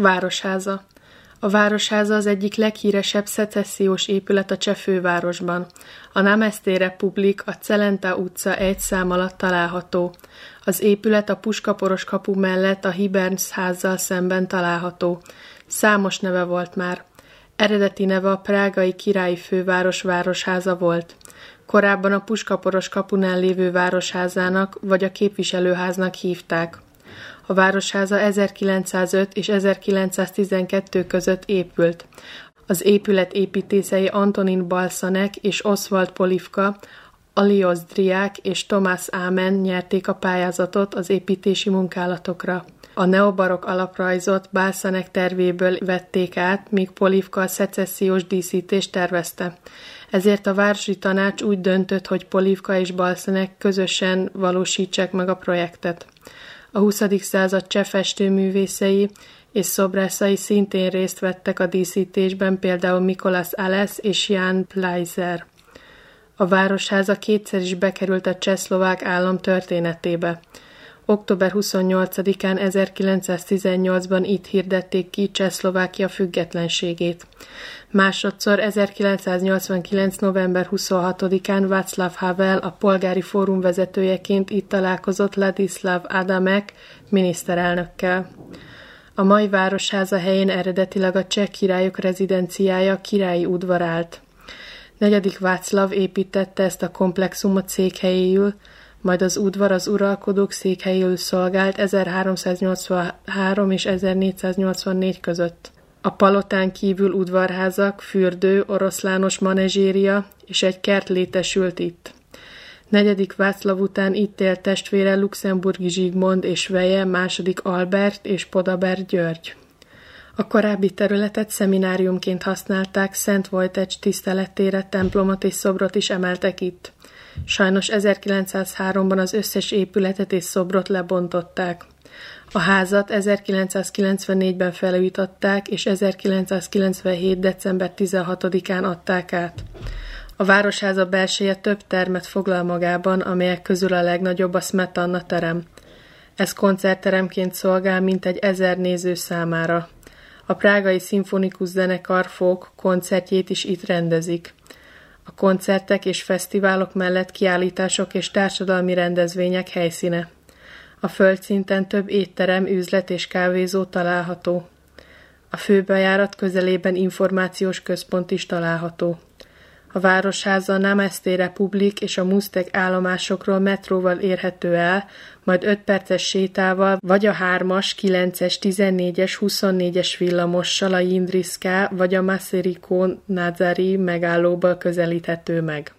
Városháza a Városháza az egyik leghíresebb szecessziós épület a cseh fővárosban. A Namesté Republik a Celenta utca egy szám alatt található. Az épület a Puskaporos kapu mellett a Hiberns házzal szemben található. Számos neve volt már. Eredeti neve a prágai királyi főváros városháza volt. Korábban a Puskaporos kapunál lévő városházának vagy a képviselőháznak hívták. A városháza 1905 és 1912 között épült. Az épület építészei Antonin Balszanek és Oswald Polivka, Alios Driák és Tomás Ámen nyerték a pályázatot az építési munkálatokra. A neobarok alaprajzot Balszanek tervéből vették át, míg Polivka a szecessziós díszítést tervezte. Ezért a városi tanács úgy döntött, hogy Polivka és Balszanek közösen valósítsák meg a projektet. A 20. század cseh festőművészei és szobrászai szintén részt vettek a díszítésben, például Mikolas Ales és Jan Pleiser. A városháza kétszer is bekerült a csehszlovák állam történetébe. Október 28-án 1918-ban itt hirdették ki Csehszlovákia függetlenségét. Másodszor 1989. november 26-án Václav Havel a polgári fórum vezetőjeként itt találkozott Ladislav Adamek miniszterelnökkel. A mai városháza helyén eredetileg a cseh királyok rezidenciája királyi udvar állt. Negyedik Václav építette ezt a komplexumot székhelyéül, majd az udvar az uralkodók székhelyül szolgált 1383 és 1484 között. A palotán kívül udvarházak, fürdő, oroszlános manezséria és egy kert létesült itt. Negyedik Václav után itt élt testvére Luxemburgi Zsigmond és veje második Albert és Podabert György. A korábbi területet szemináriumként használták, Szent Vojtecs tiszteletére templomot és szobrot is emeltek itt. Sajnos 1903-ban az összes épületet és szobrot lebontották. A házat 1994-ben felújították, és 1997. december 16-án adták át. A városháza belseje több termet foglal magában, amelyek közül a legnagyobb a Smetanna terem. Ez koncertteremként szolgál mintegy ezer néző számára. A prágai szimfonikus zenekar folk koncertjét is itt rendezik. A koncertek és fesztiválok mellett kiállítások és társadalmi rendezvények helyszíne. A földszinten több étterem, üzlet és kávézó található. A főbejárat közelében információs központ is található. A városháza a Namesté Republik és a Mustek állomásokról metróval érhető el, majd 5 perces sétával, vagy a 3-as, 9-es, 14-es, 24-es villamossal a Jindriszká vagy a Maseriko Nazari megállóból közelíthető meg.